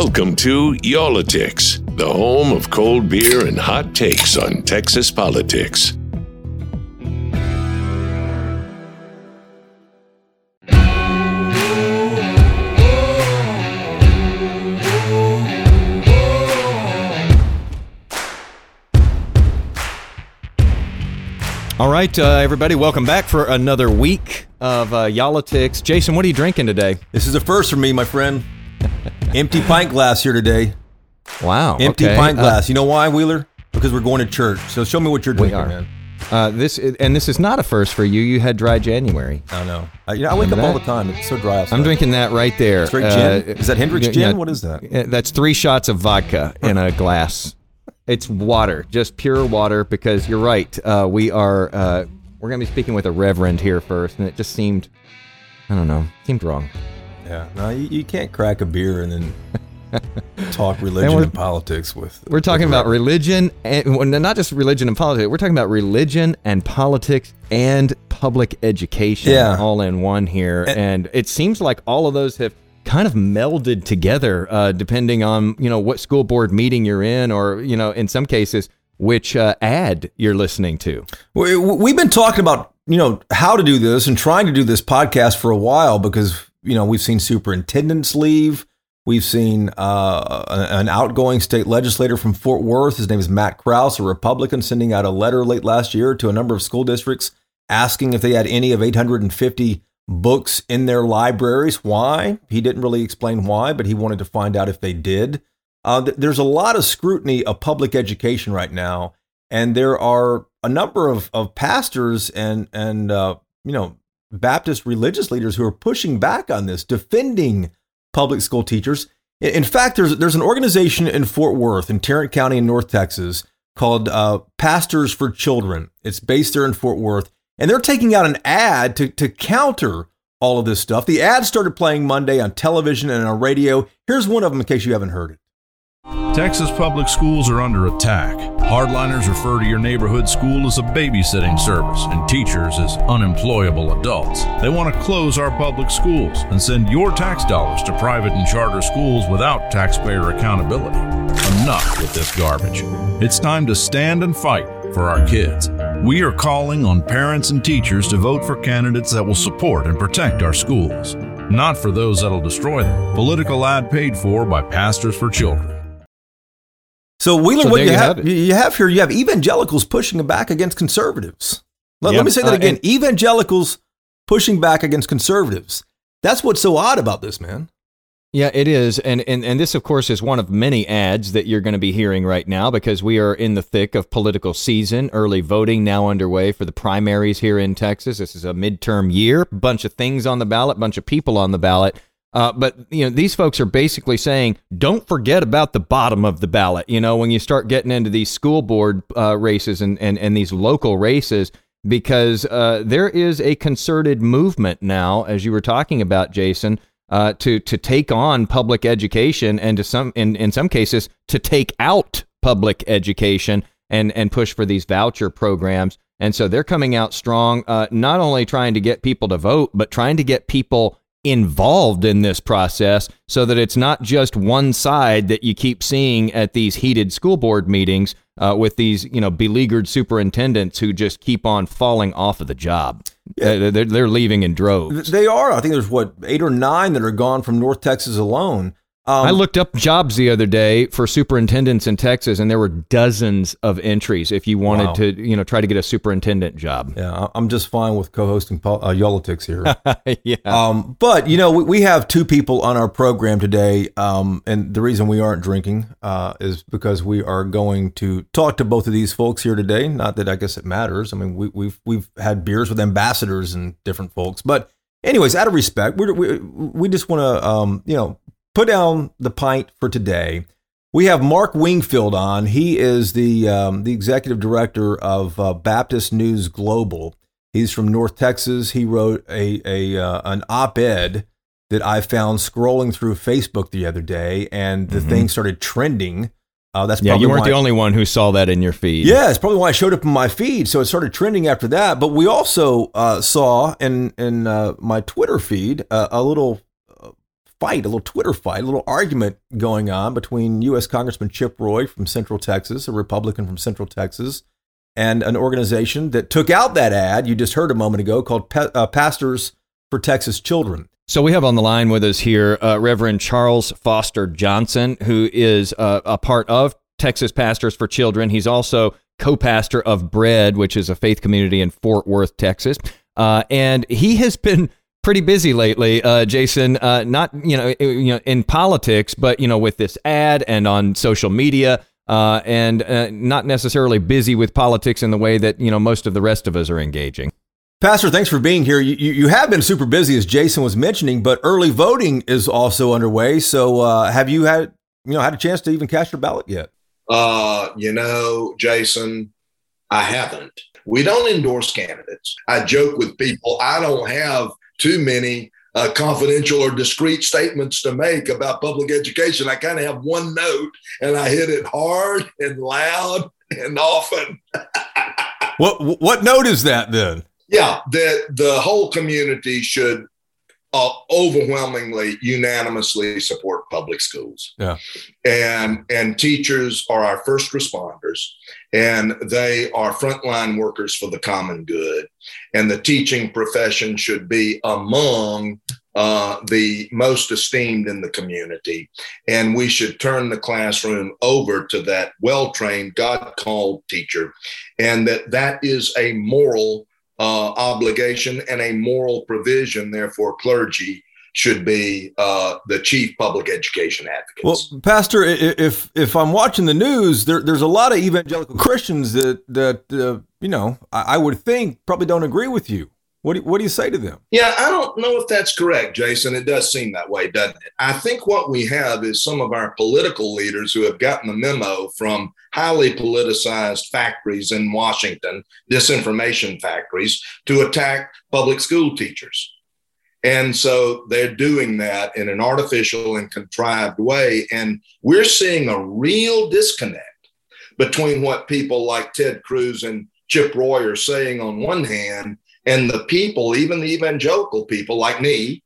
Welcome to Y'all-itics, the home of cold beer and hot takes on Texas politics. All right, uh, everybody, welcome back for another week of uh, Y'all-itics. Jason, what are you drinking today? This is a first for me, my friend. Empty pint glass here today. Wow, Empty okay. pint Uh, glass. you know why, Wheeler? Because we're going to church. So show me what you're drinking, man. Uh, this and this is not a first for you. You had dry January. I know. I, you know, I wake up Remember all the time. It's so dry outside. I'm drinking that right there. straight Uh, gin. is that Hendrick's gin? What is that? Uh, That's three shots of vodka in a glass. It's water, just pure water. Because you're right. Uh, we are. Uh, we're going to be speaking with a reverend here first, and it just seemed. I don't know. Seemed wrong. Yeah. No, you, you can't crack a beer and then talk religion we're- and politics with. We're talking with about religion and well, not just religion and politics. We're talking about religion and politics and public education Yeah. all in one here. And, it seems like all of those have kind of melded together, uh, depending on you know what school board meeting you're in, or you know in some cases which uh, ad you're listening to. We, we've been talking about you know how to do this and trying to do this podcast for a while because you know we've seen superintendents leave. We've seen uh, an outgoing state legislator from Fort Worth. His name is Matt Krause, a Republican, sending out a letter late last year to a number of school districts asking if they had any of 850 books in their libraries. Why? He didn't really explain why, but he wanted to find out if they did. Uh, th- there's a lot of scrutiny of public education right now, and there are a number of, of pastors and and uh, you know Baptist religious leaders who are pushing back on this, defending public school teachers. In, fact, there's there's an organization in Fort Worth, in Tarrant County, in North Texas, called uh, Pastors for Children. It's based there in Fort Worth, and they're taking out an ad to to counter all of this stuff. The ad started playing Monday on television and on radio. Here's one of them in case you haven't heard it. Texas public schools are under attack. Hardliners refer to your neighborhood school as a babysitting service and teachers as unemployable adults. They want to close our public schools and send your tax dollars to private and charter schools without taxpayer accountability. Enough with this garbage. It's time to stand and fight for our kids. We are calling on parents and teachers to vote for candidates that will support and protect our schools, not for those that'll destroy them. Political ad paid for by Pastors for Children. So Wheeler, So what you you have, have you have here, you have evangelicals pushing back against conservatives. Let, Yeah. let me say that Uh, again: and- evangelicals pushing back against conservatives. That's what's so odd about this, man. Yeah, it is. And, and and this of course is one of many ads that you're going to be hearing right now because we are in the thick of political season, early voting now underway for the primaries here in Texas. This is a midterm year, bunch of things on the ballot, bunch of people on the ballot. Uh, but you know, these folks are basically saying, don't forget about the bottom of the ballot. You know, when you start getting into these school board uh, races and, and and these local races, because uh, there is a concerted movement now, as you were talking about, Jason, uh, to to take on public education and to some in, in some cases to take out public education and and push for these voucher programs. And so they're coming out strong, uh, not only trying to get people to vote, but trying to get people involved in this process so that it's not just one side that you keep seeing at these heated school board meetings uh, with these you know beleaguered superintendents who just keep on falling off of the job. Uh, they're, they're leaving in droves. They are. I think there's what eight or nine that are gone from North Texas alone. Um, I looked up jobs the other day for superintendents in Texas, and there were dozens of entries if you wanted Wow. to, you know, try to get a superintendent job. Yeah, I'm just fine with co-hosting uh, Y'all-itics here. yeah. Um, but you know, we, we have two people on our program today, um, and the reason we aren't drinking uh, is because we are going to talk to both of these folks here today. Not that I guess it matters. I mean, we, we've we've had beers with ambassadors and different folks, but anyways, out of respect, we're, we we just want to um, you know put down the pint for today. We have Mark Wingfield on. He is the um, the executive director of uh, Baptist News Global. He's from North Texas. He wrote a, a uh, an op-ed that I found scrolling through Facebook the other day, and the thing started trending. Uh, that's Mm-hmm. Yeah, you weren't the only one who saw that in your feed. yeah, it's probably why it showed up in my feed. So it started trending after that. But we also uh, saw in in uh, my Twitter feed uh, a little fight, a little Twitter fight, a little argument going on between U.S. Congressman Chip Roy from Central Texas, a Republican from Central Texas, and an organization that took out that ad you just heard a moment ago called uh, Pastors for Texas Children. So we have on the line with us here uh, Reverend Charles Foster Johnson, who is uh, a part of Texas Pastors for Children. He's also co-pastor of Bread, which is a faith community in Fort Worth, Texas. Uh, and he has been pretty busy lately, uh, Jason. Uh, not you know you know in politics, but you know with this ad and on social media, uh, and uh, not necessarily busy with politics in the way that you know most of the rest of us are engaging. Pastor, thanks for being here. You, you have been super busy, as Jason was mentioning, but early voting is also underway. So, uh, have you had you know had a chance to even cast your ballot yet? Uh, you know, Jason, I haven't. We don't endorse candidates. I joke with people. I don't have too many uh, confidential or discreet statements to make about public education. I kind of have one note, and I hit it hard and loud and often. what what note is that then? Yeah, that the whole community should uh, overwhelmingly unanimously support public schools. Yeah. And and teachers are our first responders and they are frontline workers for the common good. And the teaching profession should be among uh, the most esteemed in the community. And we should turn the classroom over to that well trained, God called teacher. And that that is a moral uh, obligation and a moral provision. Therefore, clergy should be uh, the chief public education advocates. Well, Pastor, if if I'm watching the news, there, there's a lot of evangelical Christians that that uh, you know I, I, would think probably don't agree with you. What do, what do you say to them? Yeah, I don't know if that's correct, Jason. It does seem that way, doesn't it? I think what we have is some of our political leaders who have gotten the memo from highly politicized factories in Washington, disinformation factories, to attack public school teachers. And so they're doing that in an artificial and contrived way. And we're seeing a real disconnect between what people like Ted Cruz and Chip Roy are saying on one hand and the people, even the evangelical people like me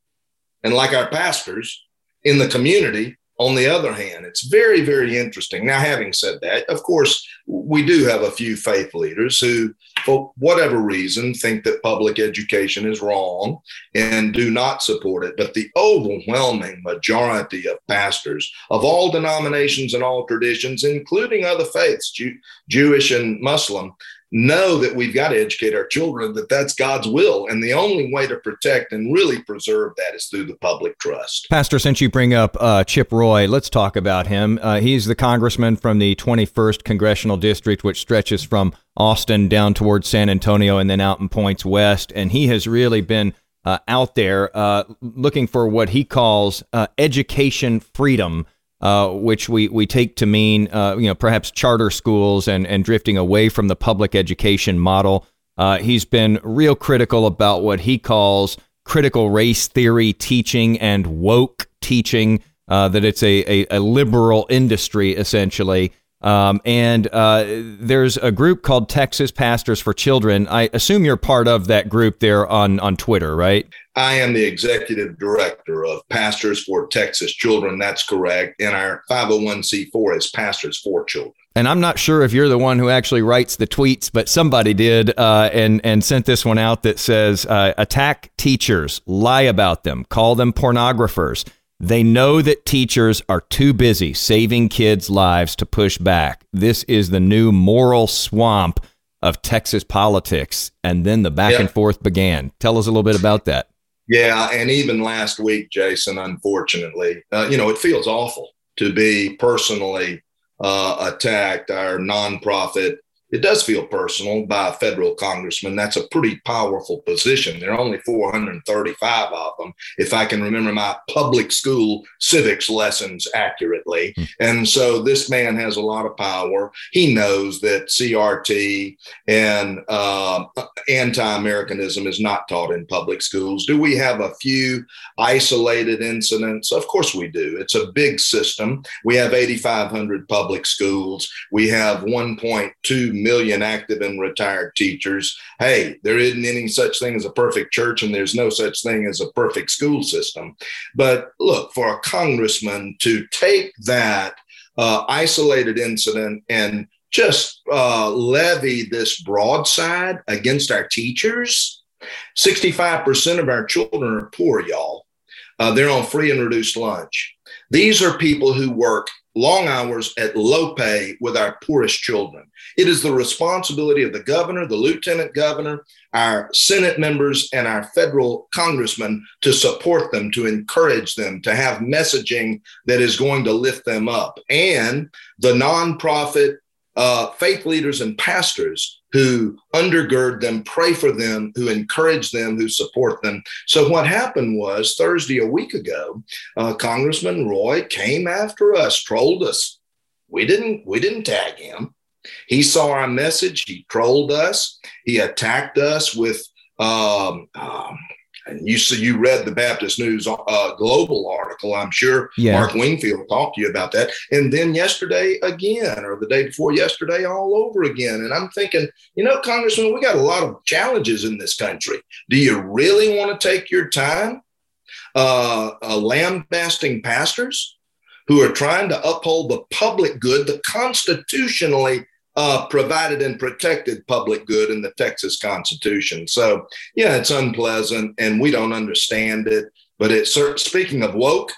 and like our pastors in the community, on the other hand, it's very, very interesting. Now, having said that, of course, we do have a few faith leaders who, for whatever reason, think that public education is wrong and do not support it. But the overwhelming majority of pastors of all denominations and all traditions, including other faiths, Jew- Jewish and Muslim, know that we've got to educate our children that that's God's will. And the only way to protect and really preserve that is through the public trust. Pastor, since you bring up uh, Chip Roy, let's talk about him. Uh, he's the congressman from the 21st Congressional District, which stretches from Austin down towards San Antonio and then out in points west. And he has really been uh, out there uh, looking for what he calls uh, education freedom uh, which we, we take to mean, uh, you know, perhaps charter schools and, and drifting away from the public education model. Uh, he's been real critical about what he calls critical race theory teaching and woke teaching, uh, that it's a, a, a, liberal industry, essentially. Um, and uh, there's a group called Texas Pastors for Children. I assume you're part of that group there on, on Twitter, right? I am the executive director of Pastors for Texas Children. That's correct. And our 501c4 is Pastors for Children. And I'm not sure if you're the one who actually writes the tweets, but somebody did uh, and and sent this one out that says uh, attack teachers, lie about them, call them pornographers. They know that teachers are too busy saving kids' lives to push back. This is the new moral swamp of Texas politics. And then the back and forth began. Tell us a little bit about that. Yeah, and even last week, Jason, unfortunately, uh, you know, it feels awful to be personally uh, attacked. Our nonprofit it does feel personal by a federal congressman. That's a pretty powerful position. There are only 435 of them, if I can remember my public school civics lessons accurately. Mm. And so this man has a lot of power. He knows that CRT and uh, anti Americanism is not taught in public schools. Do we have a few isolated incidents? Of course we do. It's a big system. We have 8,500 public schools, we have 1.2 million active and retired teachers. Hey, there isn't any such thing as a perfect church, and there's no such thing as a perfect school system. But look, for a congressman to take that uh, isolated incident and just uh, levy this broadside against our teachers. 65% of our children are poor, y'all. Uh, they're on free and reduced lunch. These are people who work long hours at low pay with our poorest children. It is the responsibility of the governor, the lieutenant governor, our Senate members, and our federal congressmen to support them, to encourage them, to have messaging that is going to lift them up. And the nonprofit uh, faith leaders and pastors who undergird them, pray for them, who encourage them, who support them. So what happened was Thursday a week ago, uh, Congressman Roy came after us, trolled us. We didn't we didn't tag him. He saw our message. He trolled us. He attacked us with um, um, and you see, you read the Baptist News uh, Global article. I'm sure yeah. Mark Wingfield talked to you about that. And then yesterday again, or the day before yesterday, all over again. And I'm thinking, you know, Congressman, we got a lot of challenges in this country. Do you really want to take your time uh, uh, lambasting pastors who are trying to uphold the public good, the constitutionally uh, provided and protected public good in the Texas Constitution. So, yeah, it's unpleasant and we don't understand it. But it's speaking of woke,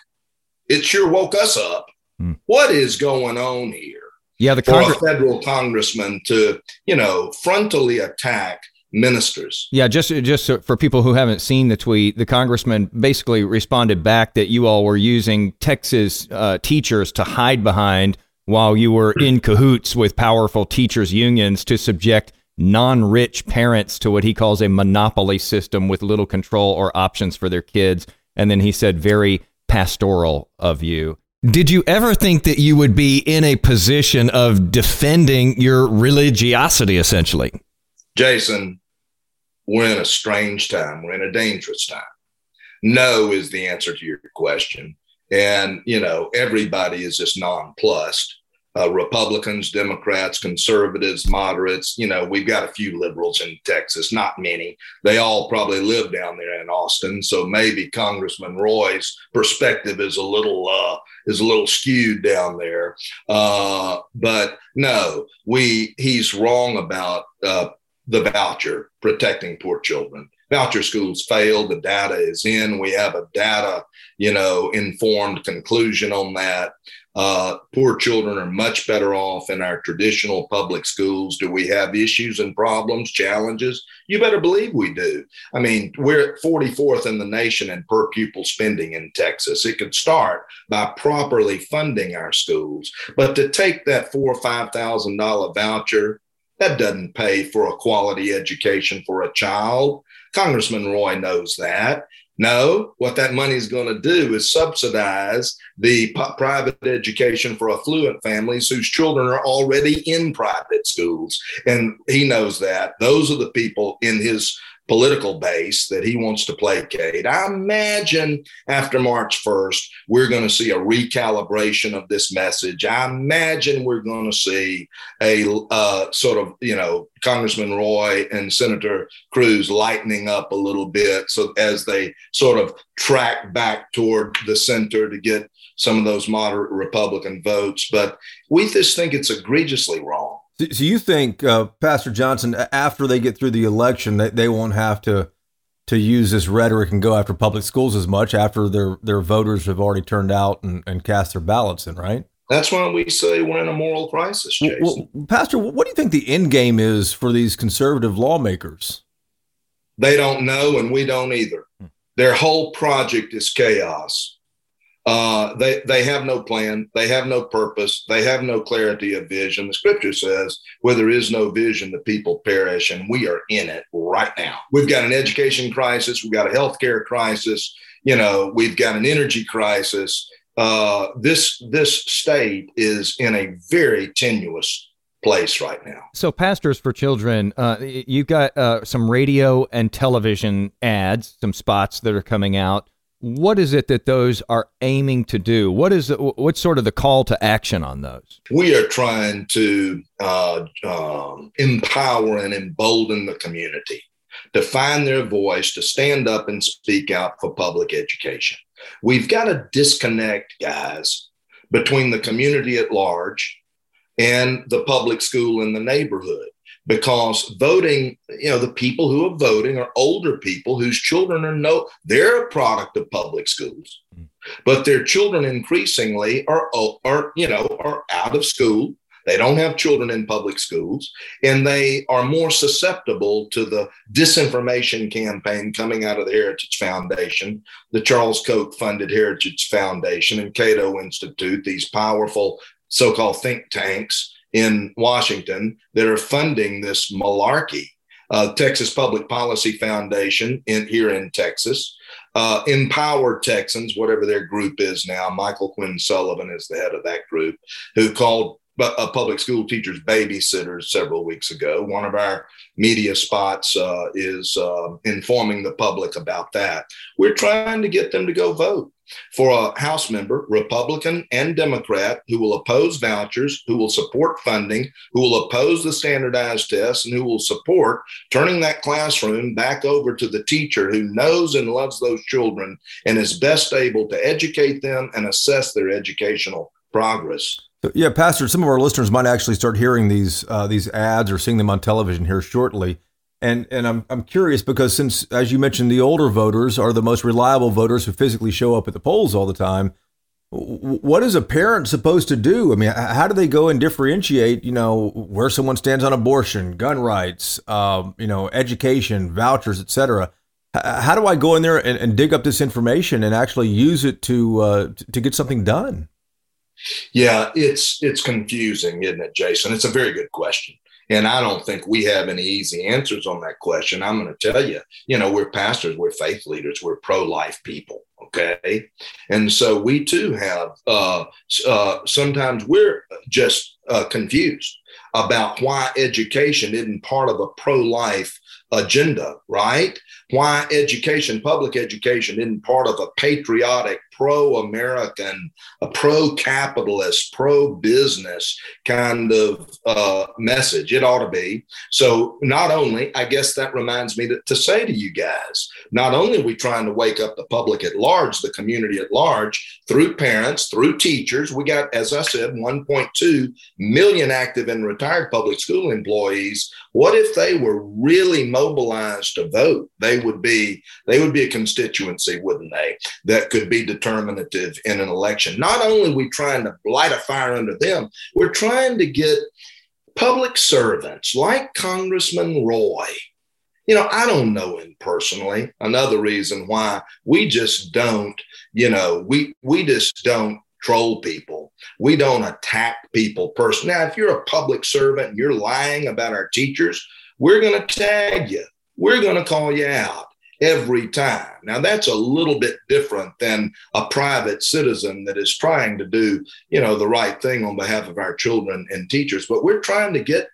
it sure woke us up. Hmm. What is going on here? Yeah, the Congre- for a federal congressman to, you know, frontally attack ministers. Yeah, just just for people who haven't seen the tweet, the congressman basically responded back that you all were using Texas uh, teachers to hide behind while you were in cahoots with powerful teachers' unions to subject non rich parents to what he calls a monopoly system with little control or options for their kids. And then he said, very pastoral of you. Did you ever think that you would be in a position of defending your religiosity, essentially? Jason, we're in a strange time. We're in a dangerous time. No is the answer to your question and you know everybody is just nonplussed. Uh, Republicans, Democrats, conservatives, moderates. You know, we've got a few liberals in Texas, not many. They all probably live down there in Austin, so maybe Congressman Roy's perspective is a little uh, is a little skewed down there. Uh, but no, we he's wrong about uh, the voucher protecting poor children voucher schools failed. The data is in. We have a data, you know, informed conclusion on that. Uh, poor children are much better off in our traditional public schools. Do we have issues and problems, challenges? You better believe we do. I mean, we're at 44th in the nation in per pupil spending in Texas. It could start by properly funding our schools, but to take that four or five thousand dollar voucher, that doesn't pay for a quality education for a child. Congressman Roy knows that. No, what that money is going to do is subsidize the private education for affluent families whose children are already in private schools. And he knows that. Those are the people in his political base that he wants to placate. I imagine after March 1st, we're going to see a recalibration of this message. I imagine we're going to see a uh, sort of, you know, Congressman Roy and Senator Cruz lightening up a little bit so as they sort of track back toward the center to get some of those moderate Republican votes. But we just think it's egregiously wrong. So you think, uh, Pastor Johnson, after they get through the election, they, they won't have to to use this rhetoric and go after public schools as much after their their voters have already turned out and, and cast their ballots in, right? That's why we say we're in a moral crisis, Jason. Well, Pastor, what do you think the end game is for these conservative lawmakers? They don't know, and we don't either. Hmm. Their whole project is chaos. Uh, they they have no plan, they have no purpose, they have no clarity of vision. The scripture says, "Where there is no vision, the people perish," and we are in it right now. We've got an education crisis, we've got a healthcare crisis, you know, we've got an energy crisis. Uh, this this state is in a very tenuous place right now. So, Pastors for Children, uh, you've got uh, some radio and television ads, some spots that are coming out what is it that those are aiming to do? What is the, what's sort of the call to action on those? We are trying to uh, um, empower and embolden the community to find their voice, to stand up and speak out for public education. We've got to disconnect, guys, between the community at large and the public school in the neighborhood because voting, you know, the people who are voting are older people whose children are no, they're a product of public schools, mm-hmm. but their children increasingly are, are, you know, are out of school. They don't have children in public schools, and they are more susceptible to the disinformation campaign coming out of the Heritage Foundation, the Charles Koch funded Heritage Foundation, and Cato Institute, these powerful so called think tanks in Washington that are funding this malarkey. Uh, Texas Public Policy Foundation in here in Texas, uh, Empower Texans, whatever their group is now. Michael Quinn Sullivan is the head of that group, who called public school teachers babysitters several weeks ago. One of our media spots uh, is uh, informing the public about that. We're trying to get them to go vote for a House member, Republican and Democrat, who will oppose vouchers, who will support funding, who will oppose the standardized tests, and who will support turning that classroom back over to the teacher who knows and loves those children and is best able to educate them and assess their educational progress. Yeah, Pastor, some of our listeners might actually start hearing these uh, these ads or seeing them on television here shortly. And and I'm I'm curious because since as you mentioned the older voters are the most reliable voters who physically show up at the polls all the time, what is a parent supposed to do? I mean, how do they go and differentiate, you know, where someone stands on abortion, gun rights, um, you know, education, vouchers, etc. How do I go in there and, and, dig up this information and actually use it to uh, to get something done? Yeah, it's it's confusing, isn't it, Jason? It's a very good question. And I don't think we have any easy answers on that question. I'm going to tell you, you know, we're pastors, we're faith leaders, we're pro life people. Okay. And so we too have, uh, uh, sometimes we're just uh, confused about why education isn't part of a pro life agenda, right? Why education, public education, isn't part of a patriotic, pro American, a pro capitalist, pro business kind of uh, message. It ought to be. So, not only, I guess that reminds me to, to say to you guys, not only are we trying to wake up the public at large, the community at large, through parents, through teachers. We got, as I said, 1.2 million active and retired public school employees. What if they were really mobilized to vote? They would be they would be a constituency, wouldn't they? That could be determinative in an election. Not only are we trying to light a fire under them, we're trying to get public servants like Congressman Roy. You know, I don't know him personally. Another reason why we just don't, you know, we we just don't troll people. We don't attack people personally. Now, if you're a public servant and you're lying about our teachers, we're going to tag you. We're going to call you out every time. Now that's a little bit different than a private citizen that is trying to do, you know, the right thing on behalf of our children and teachers, but we're trying to get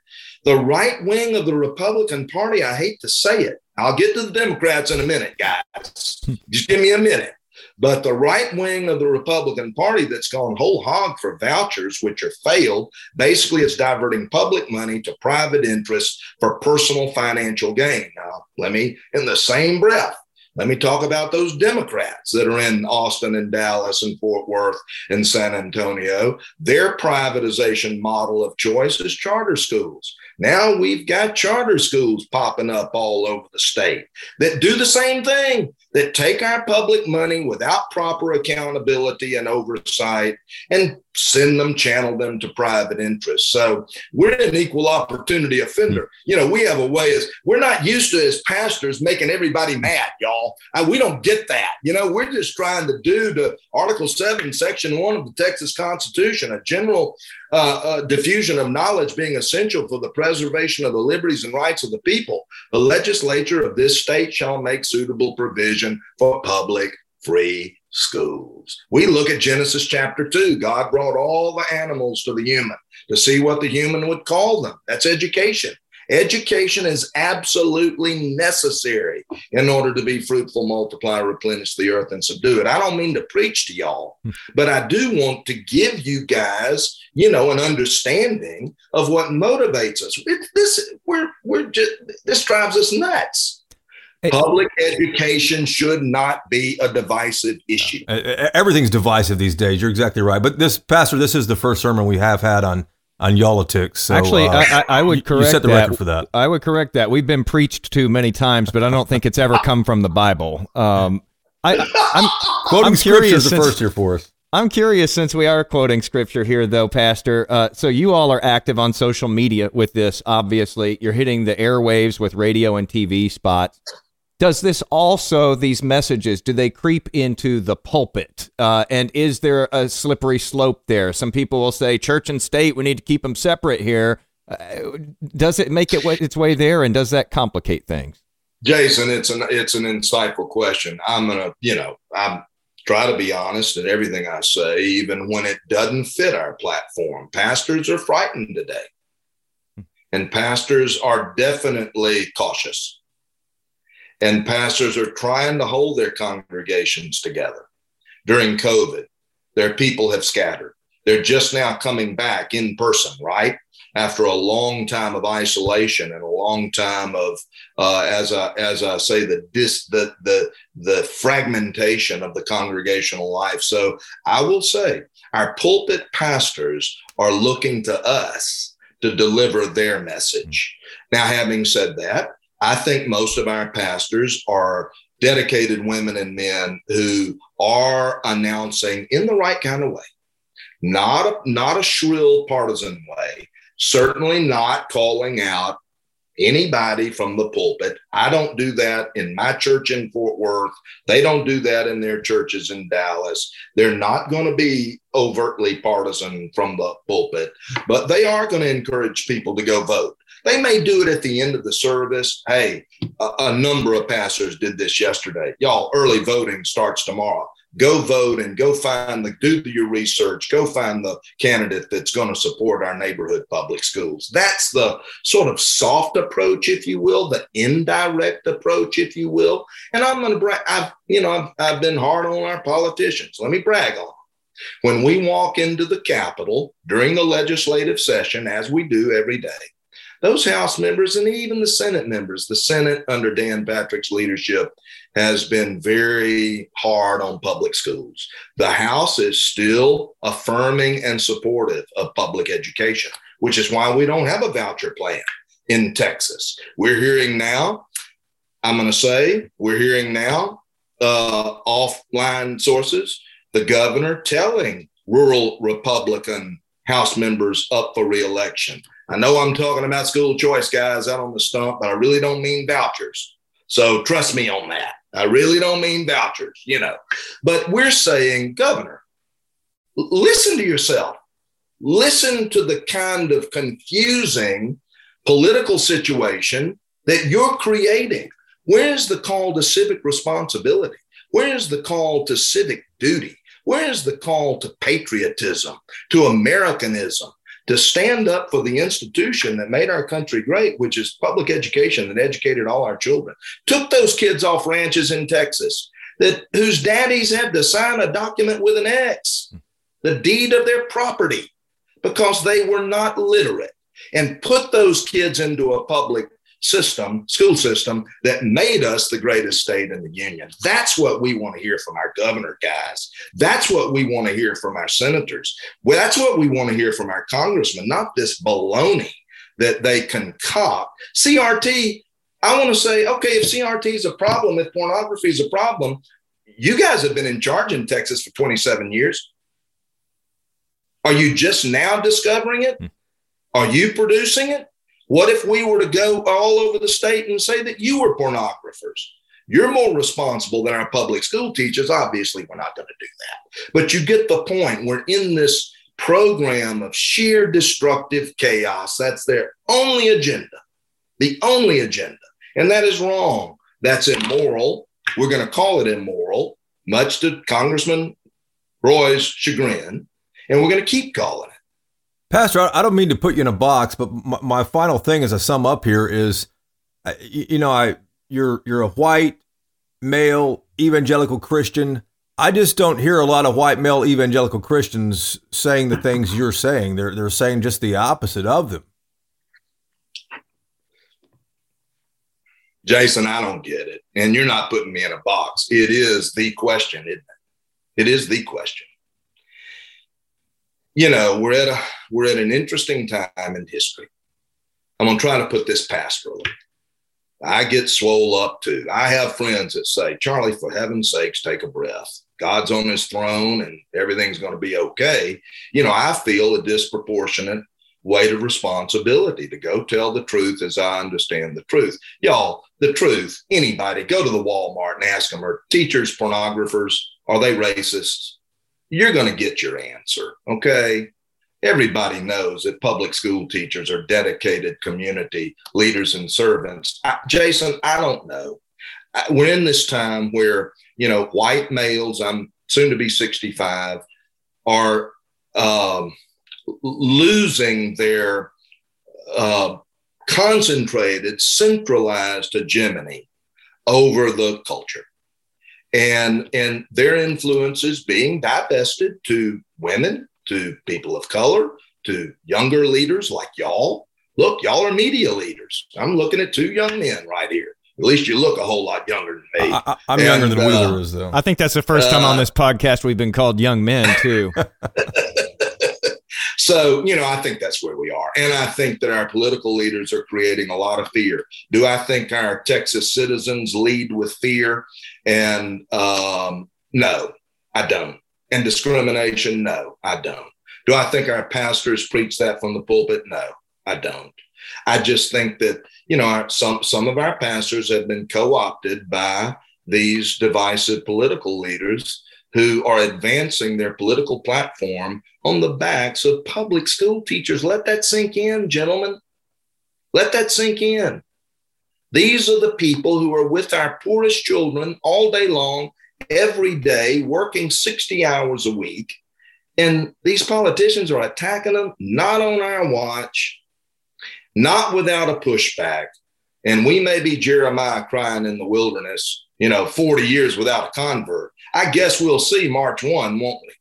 the right wing of the Republican Party, I hate to say it. I'll get to the Democrats in a minute, guys. Just give me a minute. But the right wing of the Republican Party that's gone whole hog for vouchers, which are failed, basically is diverting public money to private interests for personal financial gain. Now, let me, in the same breath, let me talk about those Democrats that are in Austin and Dallas and Fort Worth and San Antonio. Their privatization model of choice is charter schools. Now we've got charter schools popping up all over the state that do the same thing, that take our public money without proper accountability and oversight and send them, channel them to private interests. So we're an equal opportunity offender. You know, we have a way as we're not used to as pastors making everybody mad, y'all. Uh, we don't get that. You know, we're just trying to do to Article 7, Section 1 of the Texas Constitution, a general uh, uh, diffusion of knowledge being essential for the preservation of the liberties and rights of the people. The legislature of this state shall make suitable provision for public free schools. We look at Genesis chapter 2. God brought all the animals to the human to see what the human would call them. That's education. Education is absolutely necessary in order to be fruitful, multiply, replenish the earth, and subdue it. I don't mean to preach to y'all, but I do want to give you guys, you know, an understanding of what motivates us. It, this we're we're just this drives us nuts. Public education should not be a divisive issue. Everything's divisive these days. You're exactly right. But this, Pastor, this is the first sermon we have had on on Y'all-itics. So, Actually, uh, I, I, would correct you set the that. record for that. I would correct that. We've been preached to many times, but I don't think it's ever come from the Bible. Um, I, am quoting I'm curious the first here for us. I'm curious since we are quoting scripture here, though, Pastor. Uh, so you all are active on social media with this. Obviously, you're hitting the airwaves with radio and TV spots does this also these messages do they creep into the pulpit? Uh, and is there a slippery slope there? Some people will say church and state we need to keep them separate here. Uh, does it make it its way there and does that complicate things? Jason it's an it's an insightful question. I'm gonna you know i'm try to be honest in everything i say even when it doesn't fit our platform. Pastors are frightened today. And pastors are definitely cautious and pastors are trying to hold their congregations together during COVID. Their people have scattered. They're just now coming back in person, right? After a long time of isolation and a long time of, uh, as I as I say, the dis the the the fragmentation of the congregational life. So I will say, our pulpit pastors are looking to us to deliver their message. Now, having said that, I think most of our pastors are dedicated women and men who are announcing in the right kind of way, not a, not a shrill partisan way, certainly not calling out anybody from the pulpit. I don't do that in my church in Fort Worth. They don't do that in their churches in Dallas. They're not going to be overtly partisan from the pulpit, but they are going to encourage people to go vote. They may do it at the end of the service. Hey, a, a number of pastors did this yesterday. Y'all, early voting starts tomorrow. Go vote and go find the do your research. Go find the candidate that's going to support our neighborhood public schools. That's the sort of soft approach if you will the indirect approach if you will. And i'm going to brag i've you know I've, I've been hard on our politicians. Let me brag on when we walk into the capitol during the legislative session as we do every day those House members and even the Senate members, the Senate under Dan Patrick's leadership has been very hard on public schools. The House is still affirming and supportive of public education, which is why we don't have a voucher plan in Texas. We're hearing now, I'm going to say, we're hearing now uh, offline sources, the governor telling rural Republican House members up for reelection I know I'm talking about school choice guys out on the stump, but I really don't mean vouchers. So trust me on that. I really don't mean vouchers, you know. But we're saying, Governor, listen to yourself. Listen to the kind of confusing political situation that you're creating. Where's the call to civic responsibility? Where's the call to civic duty? Where's the call to patriotism, to Americanism? To stand up for the institution that made our country great, which is public education that educated all our children, took those kids off ranches in Texas that whose daddies had to sign a document with an X, the deed of their property, because they were not literate, and put those kids into a public system, school system that made us the greatest state in the union. That's what we want to hear from our governor guys. That's what we want to hear from our senators. Well, that's what we want to hear from our congressmen, not this baloney that they concoct. CRT, I want to say, okay, if CRT is a problem, if pornography is a problem, you guys have been in charge in Texas for 27 years. Are you just now discovering it? Hmm. Are you producing it? What if we were to go all over the state and say that you were pornographers? You're more responsible than our public school teachers. Obviously, we're not going to do that. But you get the point. We're in this program of sheer destructive chaos. That's their only agenda, the only agenda. And that is wrong. That's immoral. We're going to call it immoral, much to Congressman Roy's chagrin. And we're going to keep calling it. Pastor, I don't mean to put you in a box, but my, my final thing as I sum up here is, uh, you know, I you're you're a white male evangelical Christian. I just don't hear a lot of white male evangelical Christians saying the things you're saying. They're they're saying just the opposite of them. Jason, I don't get it. And you're not putting me in a box. It is the question, isn't it? It is the question. You know, we're at a we're at an interesting time in history. I'm gonna try to put this pastorally. I get swole up too. I have friends that say, Charlie, for heaven's sakes, take a breath. God's on his throne and everything's going to be okay. You know, I feel a disproportionate weight of responsibility to go tell the truth as I understand the truth. Y'all, the truth, anybody, go to the Walmart and ask them, are teachers pornographers? Are they racists? You're going to get your answer. Okay. Everybody knows that public school teachers are dedicated community leaders and servants. I, Jason, I don't know. We're in this time where, you know, white males, I'm soon to be 65, are um, losing their uh, concentrated, centralized hegemony over the culture. And, and their influence is being divested to women, to people of color, to younger leaders like y'all. Look, y'all are media leaders. I'm looking at two young men right here. At least you look a whole lot younger than me. I, am younger than uh, Wheeler is, though. I think that's the first time uh, on this podcast we've been called young men, too. So, you know, I think that's where we are. And I think that our political leaders are creating a lot of fear. Do I think our Texas citizens lead with fear? And um, no, I don't. And discrimination? No, I don't. Do I think our pastors preach that from the pulpit? No, I don't. I just think that, you know, our, some, some of our pastors have been co opted by these divisive political leaders who are advancing their political platform on the backs of public school teachers. Let that sink in, gentlemen. Let that sink in. These are the people who are with our poorest children all day long, every day, working 60 hours a week. And these politicians are attacking them, not on our watch, not without a pushback. And we may be Jeremiah crying in the wilderness, you know, 40 years without a convert. I guess we'll see March 1, won't we?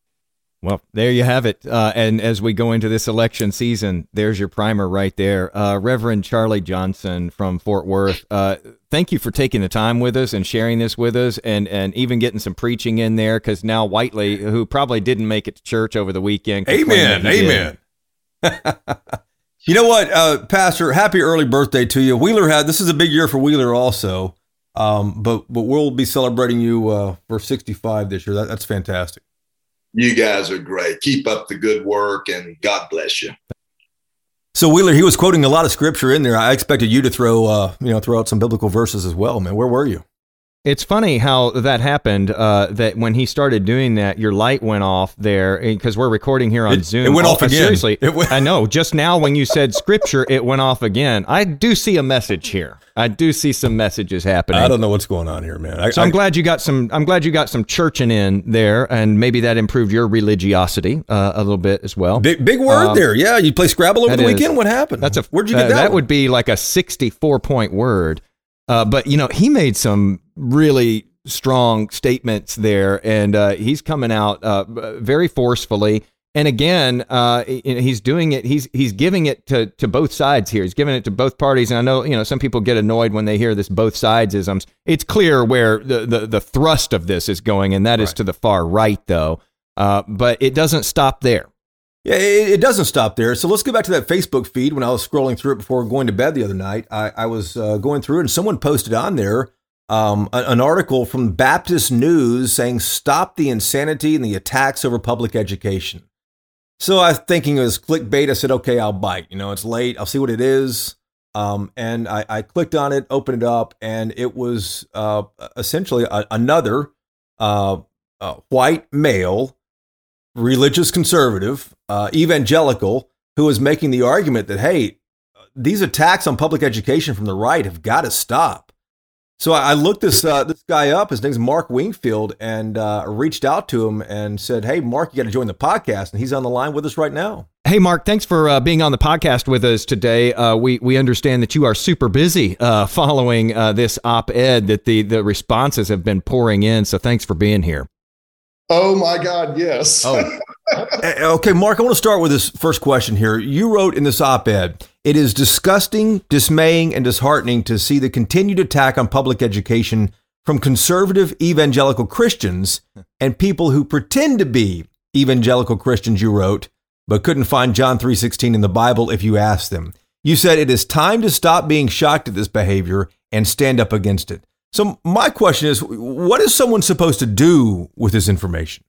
Well, there you have it. Uh, and as we go into this election season, there's your primer right there. Uh, Reverend Charlie Johnson from Fort Worth, uh, thank you for taking the time with us and sharing this with us and, and even getting some preaching in there because now Whitely, who probably didn't make it to church over the weekend. Amen. Amen. you know what, uh, Pastor, happy early birthday to you. Wheeler had, this is a big year for Wheeler also. Um, but but we'll be celebrating you uh, for 65 this year. That, that's fantastic. You guys are great. Keep up the good work, and God bless you. So Wheeler, he was quoting a lot of scripture in there. I expected you to throw uh, you know throw out some biblical verses as well, man. Where were you? It's funny how that happened. Uh, that when he started doing that, your light went off there because we're recording here on it, Zoom. It went oh, off again. Seriously, went- I know. Just now, when you said scripture, it went off again. I do see a message here. I do see some messages happening. I don't know what's going on here, man. I, so I'm glad you got some. I'm glad you got some churching in there, and maybe that improved your religiosity uh, a little bit as well. Big big word um, there. Yeah, you play Scrabble over the is, weekend. What happened? That's a. Where'd you get uh, that? That would be like a 64 point word. Uh, but you know, he made some really strong statements there, and uh, he's coming out uh, very forcefully. And again, uh, he's doing it. He's he's giving it to, to both sides here. He's giving it to both parties. And I know you know some people get annoyed when they hear this both sides isms. It's clear where the, the, the thrust of this is going, and that right. is to the far right, though. Uh, but it doesn't stop there. Yeah, it, it, doesn't stop there. So let's go back to that Facebook feed. When I was scrolling through it before going to bed the other night, I, I was uh, going through it, and someone posted on there um, an article from Baptist News saying, Stop the insanity and the attacks over public education. So I was thinking it was clickbait. I said, Okay, I'll bite. You know, it's late. I'll see what it is. Um, and I, I, clicked on it, opened it up, and it was uh, essentially a, another uh, white male, religious conservative, uh, evangelical, who was making the argument that, hey, these attacks on public education from the right have got to stop. So I looked this uh, this guy up. His name's Mark Wingfield, and uh, reached out to him and said, "Hey, Mark, you got to join the podcast." And he's on the line with us right now. Hey, Mark, thanks for uh, being on the podcast with us today. Uh, we we understand that you are super busy uh, following uh, this op-ed that the the responses have been pouring in. So thanks for being here. Oh my God, yes. Oh. Eh, okay, Mark, I want to start with this first question here. You wrote in this op ed, it is disgusting, dismaying, and disheartening to see the continued attack on public education from conservative evangelical Christians and people who pretend to be evangelical Christians, you wrote, but couldn't find John 3:16 in the Bible if you asked them. You said it is time to stop being shocked at this behavior and stand up against it. So my question is, what is someone supposed to do with this information?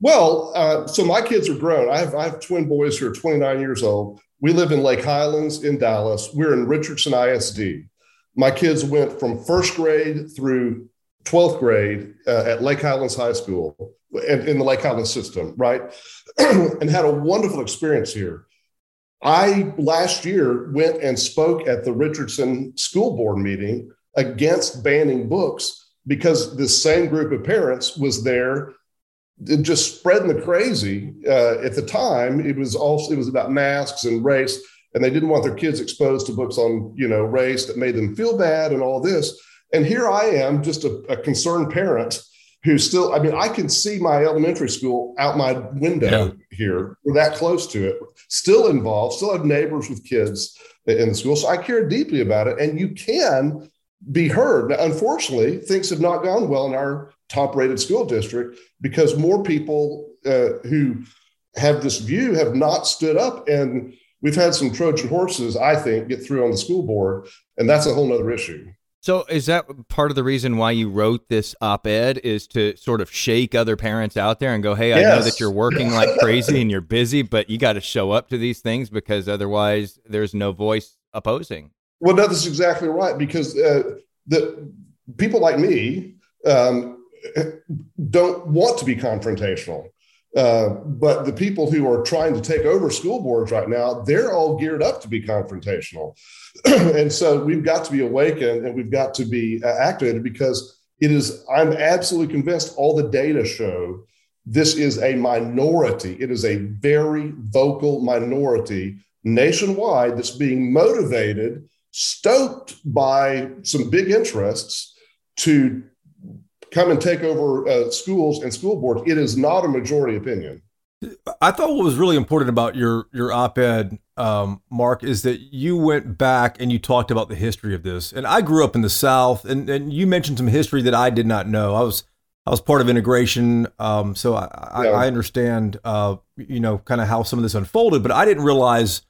Well, uh, so my kids are grown. I have I have twin boys who are 29 years old. We live in Lake Highlands in Dallas. We're in Richardson ISD. My kids went from first grade through 12th grade uh, at Lake Highlands High School in, in the Lake Highlands system, right? and had a wonderful experience here. I last year went and spoke at the Richardson school board meeting against banning books because this same group of parents was there just spreading the crazy. Uh, at the time it was also it was about masks and race and they didn't want their kids exposed to books on you know race that made them feel bad and all this. And here i am just a, a concerned parent who still i mean i can see my elementary school out my window yeah. here. We're that close to it. Still involved still have neighbors with kids in the school. So i care deeply about it. And you can be heard. Now, unfortunately, things have not gone well in our top rated school district because more people uh, who have this view have not stood up. And we've had some Trojan horses, I think, get through on the school board. And that's a whole nother issue. So, is that part of the reason why you wrote this op ed? Is to sort of shake other parents out there and go, hey, I yes. know that you're working like crazy and you're busy, but you got to show up to these things because otherwise there's no voice opposing. Well, no, that's exactly right because uh, the people like me um, don't want to be confrontational. Uh, but the people who are trying to take over school boards right now, they're all geared up to be confrontational. and so we've got to be awakened and we've got to be uh, activated because it is, I'm absolutely convinced all the data show this is a minority. It is a very vocal minority nationwide that's being motivated stoked by some big interests to come and take over uh, schools and school boards. It is not a majority opinion. I thought what was really important about your your op-ed, um, Mark, is that you went back and you talked about the history of this. And I grew up in the South, and, and you mentioned some history that I did not know. I was I was part of integration, um, so I, yeah. I, I understand, uh, you know, kind of how some of this unfolded. But I didn't realize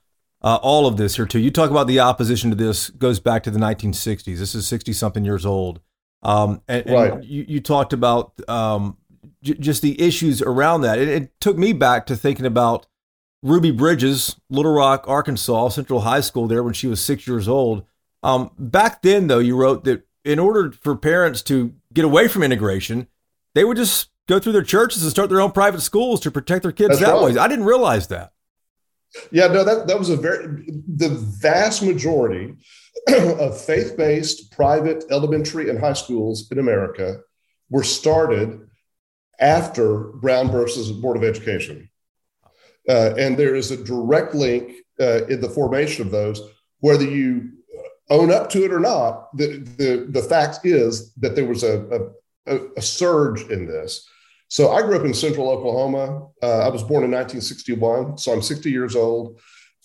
uh, all of this here too. You talk about the opposition to this goes back to the 1960s. This is 60 something years old. Um, and, right. and you, you, talked about um, j- just the issues around that. It, it, took me back to thinking about Ruby Bridges, Little Rock, Arkansas, Central High School there when she was six years old. Um, back then, though, you wrote that in order for parents to get away from integration, they would just go through their churches and start their own private schools to protect their kids That's that right. way. I didn't realize that. Yeah, no, that, that was a very, the vast majority of faith based private elementary and high schools in America were started after Brown versus Board of Education. Uh, and there is a direct link uh, in the formation of those, whether you own up to it or not. The, the, the fact is that there was a, a, a surge in this. So I grew up in central Oklahoma. Uh, I was born in 1961, so I'm 60 years old.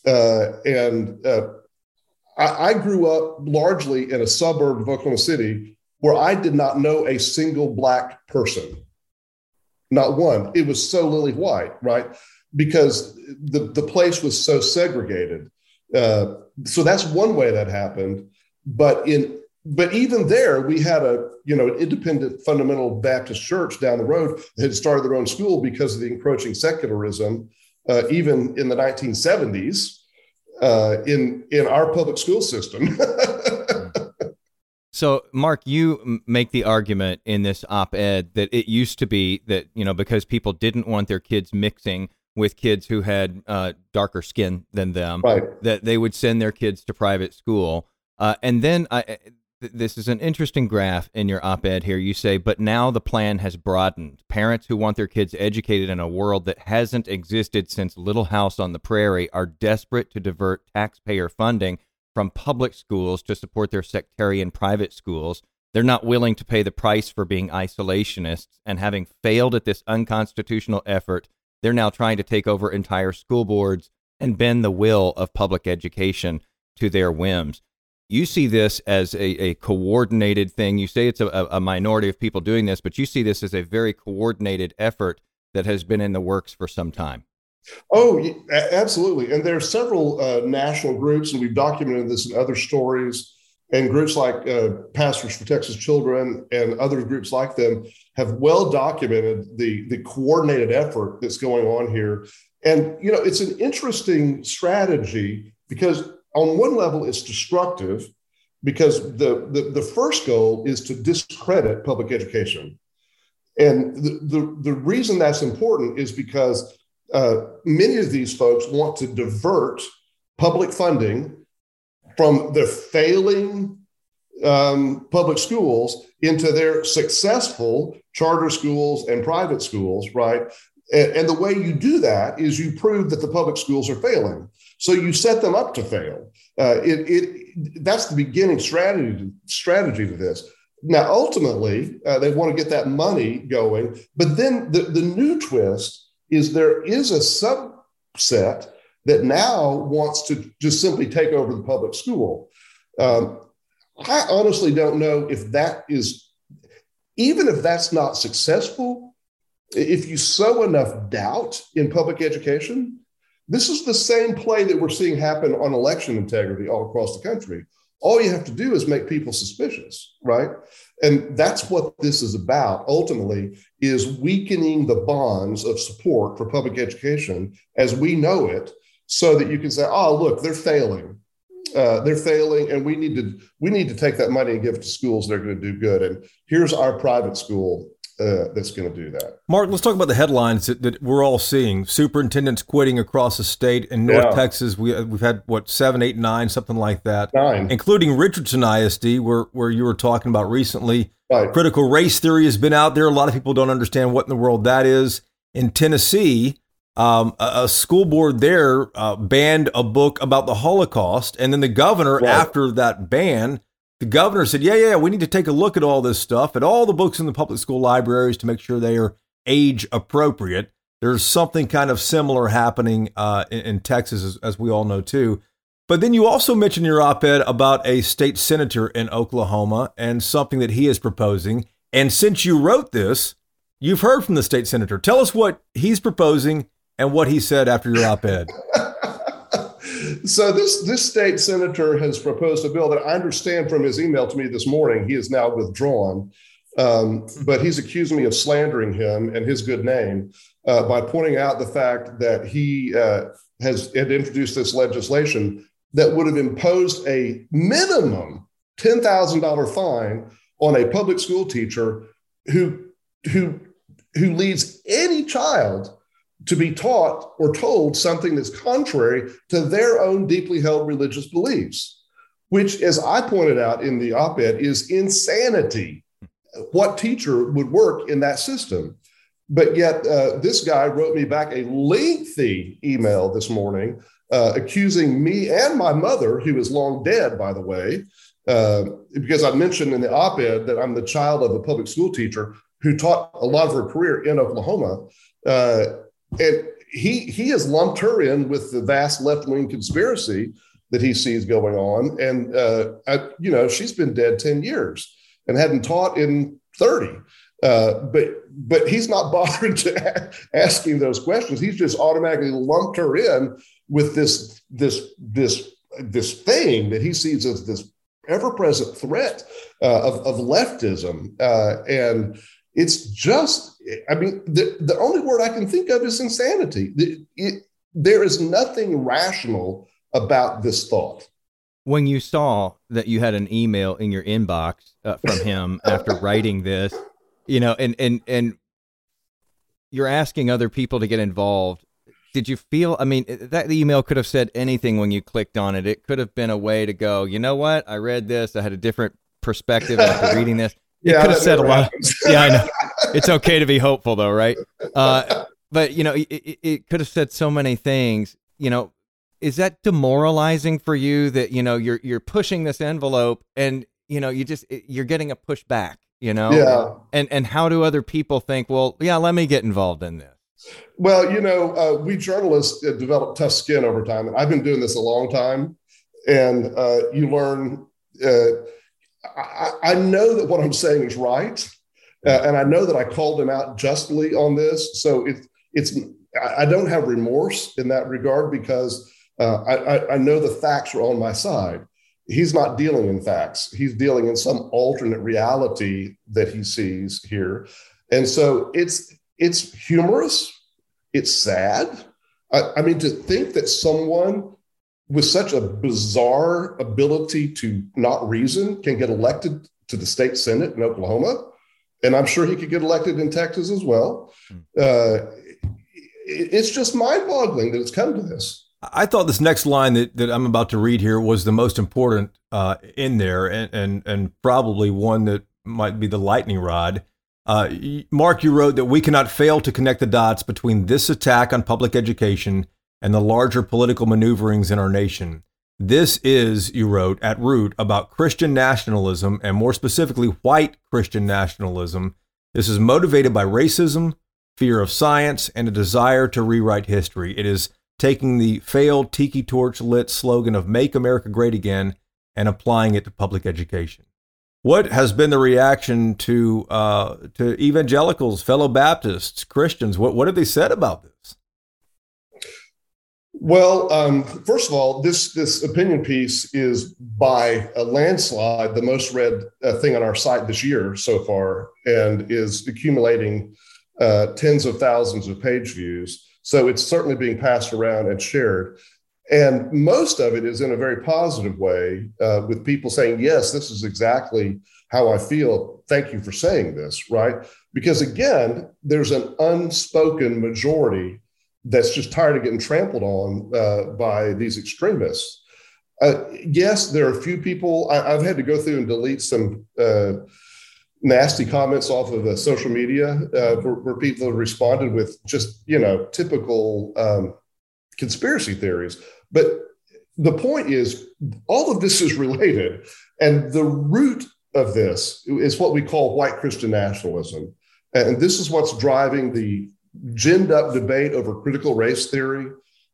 Uh, and uh, I, I, grew up largely in a suburb of Oklahoma City where I did not know a single Black person, not one. It was so lily white, right? Because the, the place was so segregated. Uh, so that's one way that happened. But in but even there, we had a you know an independent fundamental Baptist church down the road that had started their own school because of the encroaching secularism, uh, even in the 1970s, uh, in in our public school system. so, Mark, you make the argument in this op-ed that it used to be that you know because people didn't want their kids mixing with kids who had uh, darker skin than them, right. that they would send their kids to private school. Uh, and then I, this is an interesting graph in your op ed here. You say, but now the plan has broadened. Parents who want their kids educated in a world that hasn't existed since Little House on the Prairie are desperate to divert taxpayer funding from public schools to support their sectarian private schools. They're not willing to pay the price for being isolationists, and having failed at this unconstitutional effort, they're now trying to take over entire school boards and bend the will of public education to their whims you see this as a, a coordinated thing. You say it's a, a minority of people doing this, but you see this as a very coordinated effort that has been in the works for some time. Oh, absolutely. And there are several uh, national groups, and we've documented this in other stories. And groups like uh, Pastors for Texas Children and other groups like them have well documented the, the coordinated effort that's going on here. And, you know, it's an interesting strategy because on one level, it's destructive because the, the, the first goal is to discredit public education. And the, the, the reason that's important is because uh, many of these folks want to divert public funding from the failing um, public schools into their successful charter schools and private schools, right? And, and, the way you do that is you prove that the public schools are failing. So you set them up to fail. Uh, it, it, that's the beginning strategy, strategy to this. Now, ultimately, uh, they want to get that money going. But then the, the new twist is there is a subset that now wants to just simply take over the public school. Um, I honestly don't know if that is, even if that's not successful, if you sow enough doubt in public education, this is the same play that we're seeing happen on election integrity all across the country. All you have to do is make people suspicious, right? And that's what this is about ultimately is weakening the bonds of support for public education as we know it so that you can say, oh, look, they're failing. Uh, they're failing, and we need to we need to take that money and give it to schools that are going to do good. And here's our private school uh, that's going to do that. Mark, let's talk about the headlines that, that, we're all seeing. Superintendents quitting across the state. In North yeah. Texas, we, uh, we've had, what, seven, eight, nine, something like that. Nine. Including Richardson ISD, where, where you were talking about recently. Right. Critical race theory has been out there. A lot of people don't understand what in the world that is. In Tennessee, um, a, a, school board there uh, banned a book about the Holocaust. And then the governor, right. after that ban, the governor said, yeah, yeah, we need to take a look at all this stuff, at all the books in the public school libraries to make sure they are age appropriate. There's something kind of similar happening uh, in, in, Texas, as, as, we all know, too. But then you also mentioned your op ed about a state senator in Oklahoma and something that he is proposing. And since you wrote this, you've heard from the state senator. Tell us what he's proposing and what he said after your op ed. so this this state senator has proposed a bill that I understand from his email to me this morning. He is now withdrawn, um, but he's accused me of slandering him and his good name uh, by pointing out the fact that he uh, has had introduced this legislation that would have imposed a minimum ten thousand dollar fine on a public school teacher who who who leads any child to be taught or told something that's contrary to their own deeply held religious beliefs, which, as I pointed out in the op ed, is insanity. What teacher would work in that system? But yet, uh, this guy wrote me back a lengthy email this morning uh, accusing me and my mother, who is long dead, by the way, uh, because I mentioned in the op ed that I'm the child of a public school teacher who taught a lot of her career in Oklahoma. Uh, and he he has lumped her in with the vast left wing conspiracy that he sees going on. And uh, I, you know, she's been dead ten years and hadn't taught in thirty. Uh, but but he's not bothering to ask asking those questions. He's just automatically lumped her in with this this this this thing that he sees as this ever-present threat uh, of, of leftism uh, and it's just, I mean, the, the only word I can think of is insanity. It, it, there is nothing rational about this thought. When you saw that you had an email in your inbox uh, from him after writing this, you know, and, and, and you're asking other people to get involved. Did you feel, I mean, that the email could have said anything when you clicked on it. It could have been a way to go, you know what? I read this. I had a different perspective after reading this. It yeah, could have said a lot. yeah, I know. It's okay to be hopeful, though, right? Uh, but you know, it, it, it could have said so many things. You know, is that demoralizing for you that you know you're you're pushing this envelope and you know you just you're getting a pushback? You know, yeah. And and how do other people think? Well, yeah, let me get involved in this. Well, you know, uh, we journalists develop tough skin over time, and I've been doing this a long time. And uh, you learn. I, I, know that what I'm saying is right, uh, and I know that I called him out justly on this. So it, it's I don't have remorse in that regard because uh, I, I know the facts are on my side. He's not dealing in facts. He's dealing in some alternate reality that he sees here, and so it's it's humorous. It's sad. I, I mean, to think that someone with such a bizarre ability to not reason can get elected to the state senate in Oklahoma, and I'm sure he could get elected in Texas as well. Hmm. Uh, it's just mind-boggling that it's come to this. I thought this next line that, that I'm about to read here was the most important uh, in there, and, and and probably one that might be the lightning rod. Uh, Mark, you wrote that we cannot fail to connect the dots between this attack on public education and the larger political maneuverings in our nation. This is, you wrote, at root about Christian nationalism and more specifically white Christian nationalism. This is motivated by racism, fear of science, and a desire to rewrite history. It is taking the failed tiki torch lit slogan of Make America Great Again and applying it to public education. What has been the reaction to uh, to evangelicals, fellow Baptists, Christians? What what have they said about this? Well, um, first of all, this this opinion piece is by a landslide the most read uh, thing on our site this year so far, and is accumulating uh, tens of thousands of page views. So it's certainly being passed around and shared. And most of it is in a very positive way, uh, with people saying, Yes, this is exactly how I feel. Thank you for saying this, right? Because again, there's an unspoken majority that's just tired of getting trampled on uh, by these extremists. Uh, yes, there are a few people, I, have had to go through and delete some uh, nasty comments off of social media uh, where, where, people have responded with just, you know, typical um, conspiracy theories. But the point is, all of this is related. And the root of this is what we call white Christian nationalism. And this is what's driving the ginned up debate over critical race theory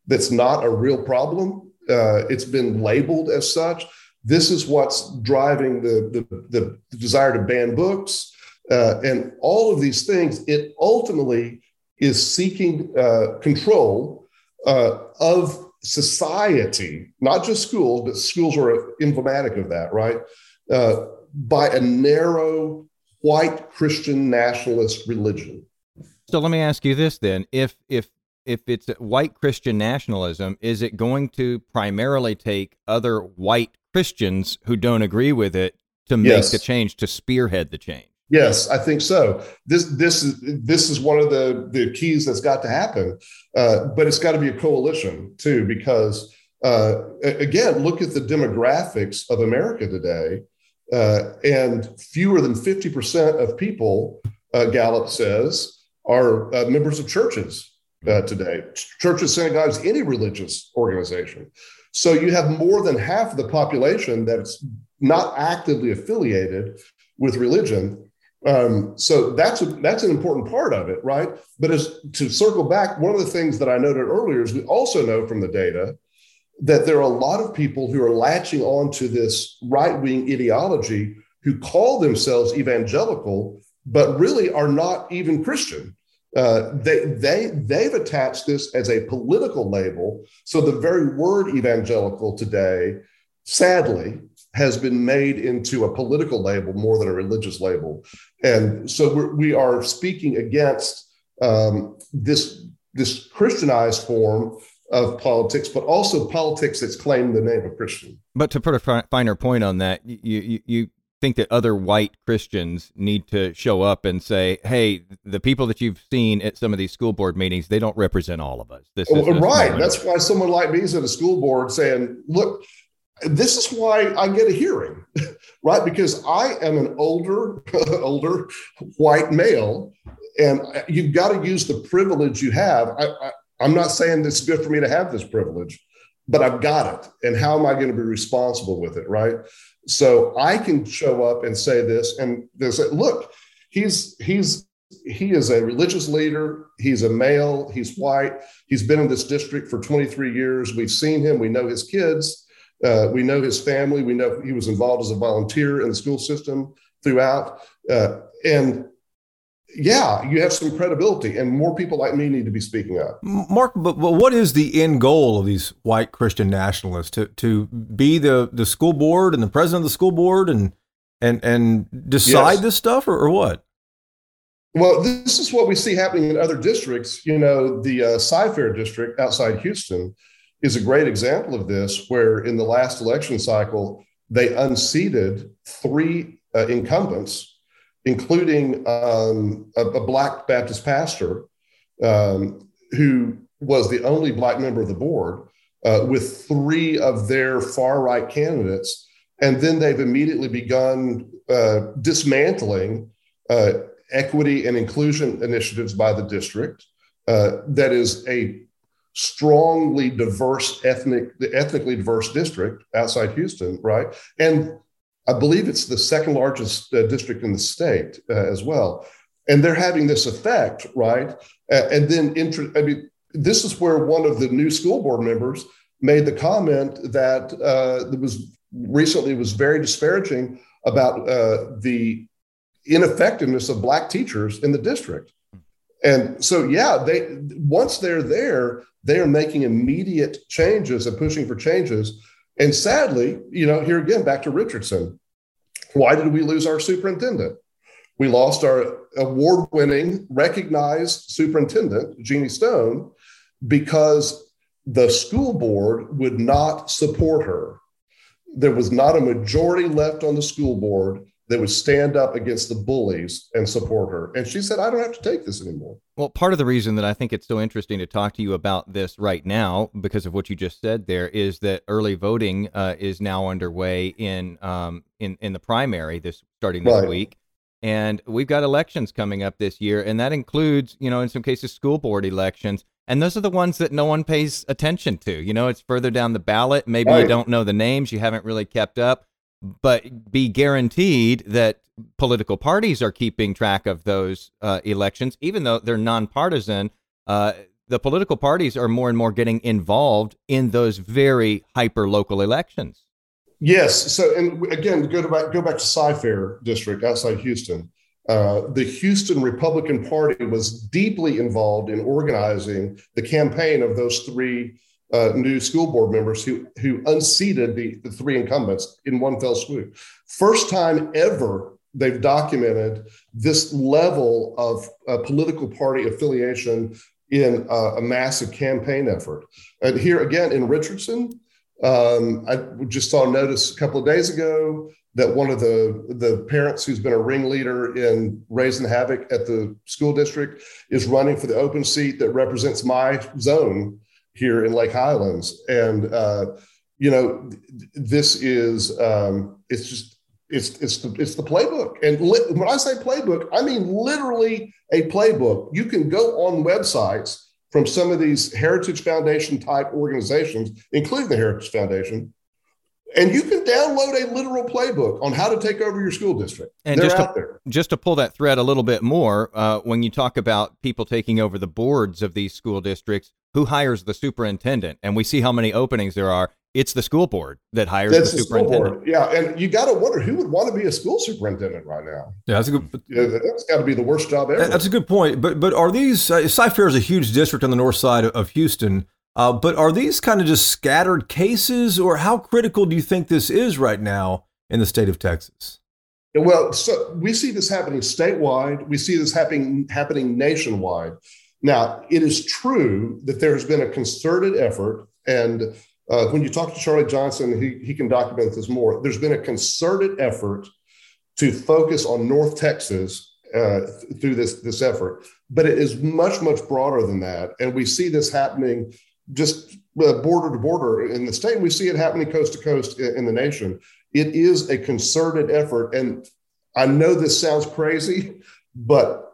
that's not a real problem. Uh, it's been labeled as such. This is what's driving the, the, the desire to ban books uh, and all of these things. It ultimately is seeking uh, control uh, of society, not just schools, but schools are emblematic of that, right? Uh, by a narrow white Christian nationalist religion. So let me ask you this then: if if if it's white Christian nationalism, is it going to primarily take other white Christians who don't agree with it to make yes. the change, to spearhead the change? Yes, I think so. This this is this is one of the the keys that's got to happen, uh, but it's got to be a coalition too. Because uh, again, look at the demographics of America today, uh, and fewer than fifty percent of people, uh, Gallup says, are uh, members of churches uh, today. Churches, synagogues, any religious organization. So you have more than half of the population that's not actively affiliated with religion um, so that's a, that's an important part of it, right? But as to circle back, one of the things that I noted earlier is we also know from the data that there are a lot of people who are latching on to this right wing ideology who call themselves evangelical, but really are not even Christian. Uh, they they they've attached this as a political label. So the very word evangelical today, sadly, has been made into a political label more than a religious label. And so we're, we are speaking against um, this, this Christianized form of politics, but also politics that's claimed the name of Christian. But to put a finer point on that, you, you, you think that other white Christians need to show up and say, "Hey, the people that you've seen at some of these school board meetings, they don't represent all of us." This is right. That's why someone like me is at a school board saying, "Look, this is why I get a hearing, right? Because I am an older, older white male, and you've got to use the privilege you have. I, I, I'm not saying it's good for me to have this privilege, but I've got it. And how am I going to be responsible with it, right? So I can show up and say this, and they say, look, he's he's he is a religious leader. He's a male. He's white. He's been in this district for 23 years. We've seen him. We know his kids. Uh, we know his family. We know he was involved as a volunteer in the school system throughout. Uh, and yeah, you have some credibility, and more people like me need to be speaking up. Mark, but, but what is the end goal of these white Christian nationalists to to be the the school board and the president of the school board and and and decide yes. this stuff, or, or what? Well, this is what we see happening in other districts. You know, the uh, Cy-Fair district outside Houston is a great example of this, where in the last election cycle, they unseated three uh, incumbents, including um, a, a, Black Baptist pastor um, who was the only Black member of the board, uh, with three of their far right candidates. And then they've immediately begun uh, dismantling uh, equity and inclusion initiatives by the district. Uh, that is a strongly diverse ethnic, ethnically diverse district outside Houston, right? And I believe it's the second largest uh, district in the state uh, as well. And they're having this effect, right? Uh, and then, inter- I mean, this is where one of the new school board members made the comment that uh, that was recently was very disparaging about uh, the ineffectiveness of black teachers in the district. And so, yeah, they once they're there, they are making immediate changes and pushing for changes. And sadly, you know, here again, back to Richardson. Why did we lose our superintendent? We lost our award winning, recognized superintendent, Jeannie Stone, because the school board would not support her. There was not a majority left on the school board that would stand up against the bullies and support her. And she said, I don't have to take this anymore. Well, part of the reason that I think it's so interesting to talk to you about this right now, because of what you just said there, is that early voting uh, is now underway in um, in in the primary this starting this right. week, and we've got elections coming up this year, and that includes, you know, in some cases, school board elections. And those are the ones that no one pays attention to. You know, it's further down the ballot. Maybe right. you don't know the names, you haven't really kept up but be guaranteed that political parties are keeping track of those uh, elections, even though they're nonpartisan. Uh, the political parties are more and more getting involved in those very hyper local elections. Yes. So, and again, go back, go back to Cy-Fair district outside Houston. Uh, the Houston Republican Party was deeply involved in organizing the campaign of those three uh, new school board members who who unseated the, the three incumbents in one fell swoop. First time ever they've documented this level of uh, political party affiliation in uh, a massive campaign effort. And here again in Richardson, um, I just saw a notice a couple of days ago that one of the, the parents who's been a ringleader in raising havoc at the school district is running for the open seat that represents my zone here in Lake Highlands. And, uh, you know, this is, um, it's just, it's, it's, the, it's the playbook. And li- when I say playbook, I mean literally a playbook. You can go on websites from some of these Heritage Foundation type organizations, including the Heritage Foundation, and you can download a literal playbook on how to take over your school district. And They're just out to, there. Just to pull that thread a little bit more, uh, when you talk about people taking over the boards of these school districts, who hires the superintendent? And we see how many openings there are. It's the school board that hires that's the, the superintendent. Yeah, and you got to wonder who would want to be a school superintendent right now. Yeah, that's a good. Yeah, that's got to be the worst job ever. That's a good point. But but are these? Uh, Cy-Fair is a huge district on the north side of Houston. Uh, but are these kind of just scattered cases, or how critical do you think this is right now in the state of Texas? Well, so we see this happening statewide. We see this happening happening nationwide. Now, it is true that there has been a concerted effort, and uh, when you talk to Charlie Johnson, he, he can document this more. There's been a concerted effort to focus on North Texas uh, through this this effort, but it is much much broader than that, and we see this happening just uh, border to border in the state. We see it happening coast to coast in, in the nation. It is a concerted effort, and I know this sounds crazy, but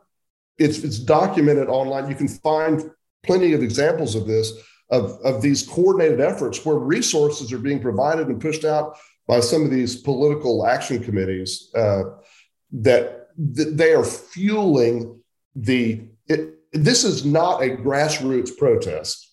it's it's documented online. You can find plenty of examples of this of, of these coordinated efforts where resources are being provided and pushed out by some of these political action committees uh, that, that they are fueling the it, this is not a grassroots protest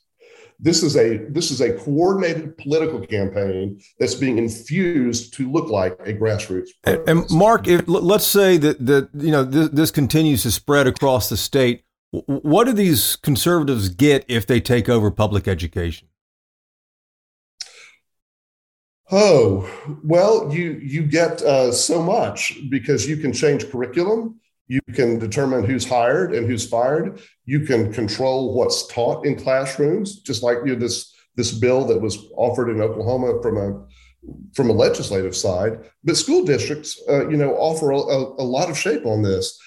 this is a this is a coordinated political campaign that's being infused to look like a grassroots. And, and, Mark, if, let's say that that you know this, this continues to spread across the state. What do these conservatives get if they take over public education? Oh well, you you get uh, so much because you can change curriculum, you can determine who's hired and who's fired. You can control what's taught in classrooms, just like you know, this this bill that was offered in Oklahoma from a from a legislative side. But school districts, uh, you know, offer a, a, lot of shape on this.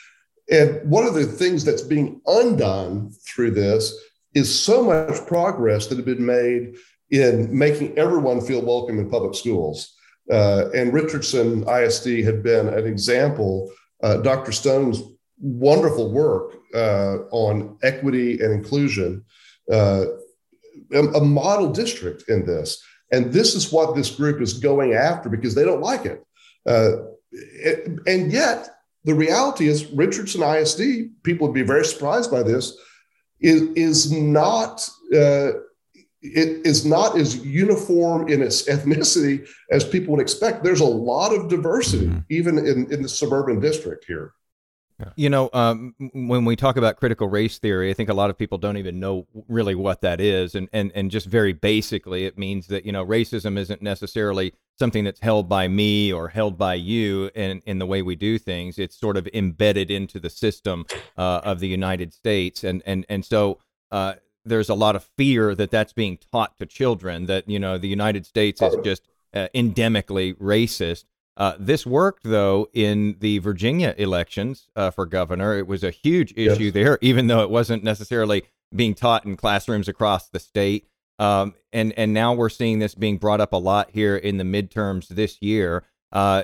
And one of the things that's being undone through this is so much progress that had been made in making everyone feel welcome in public schools. Uh, and Richardson ISD had been an example uh, Dr. Stone's wonderful work uh, on equity and inclusion, uh, a, model district in this. And this is what this group is going after because they don't like it. Uh, it and yet, the reality is, Richardson ISD, people would be very surprised by this, is, is not. It is not as uniform in its ethnicity as people would expect. There's a lot of diversity, mm-hmm. even in, in the suburban district here. You know, um, when we talk about critical race theory, I think a lot of people don't even know really what that is, and and and just very basically, it means that you know racism isn't necessarily something that's held by me or held by you in in the way we do things. It's sort of embedded into the system uh, of the United States, and and and so. Uh, there's a lot of fear that that's being taught to children that you know the United States is just uh, endemically racist. Uh, this worked though in the Virginia elections uh, for governor. It was a huge issue yes. there, even though it wasn't necessarily being taught in classrooms across the state. Um, and and now we're seeing this being brought up a lot here in the midterms this year. Uh,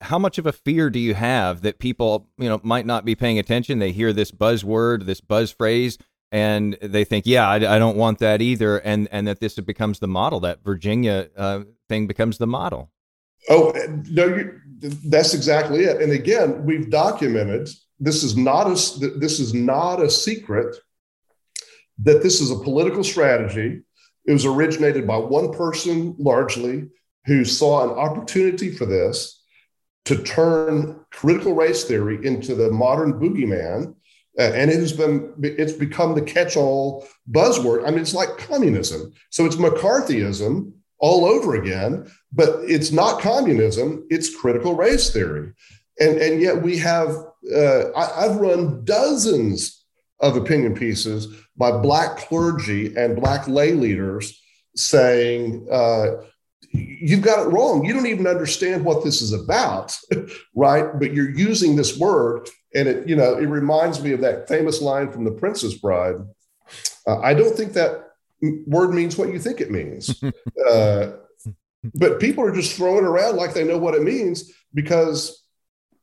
how much of a fear do you have that people you know might not be paying attention? They hear this buzzword, this buzz phrase, and they think, yeah, I, I, don't want that either, and and that this becomes the model, that Virginia uh, thing becomes the model. Oh no, you, that's exactly it. And again, we've documented this is not a this is not a secret that this is a political strategy. It was originated by one person largely who saw an opportunity for this to turn critical race theory into the modern boogeyman uh, and it has been it's become the catch-all buzzword. I mean, it's like communism. So it's McCarthyism all over again, but it's not communism. It's critical race theory, and and yet we have uh, I, I've run dozens of opinion pieces by black clergy and black lay leaders saying. Uh, you've got it wrong. You don't even understand what this is about, right? But you're using this word and it, you know, it reminds me of that famous line from The Princess Bride. Uh, I don't think that word means what you think it means. uh, but people are just throwing it around like they know what it means because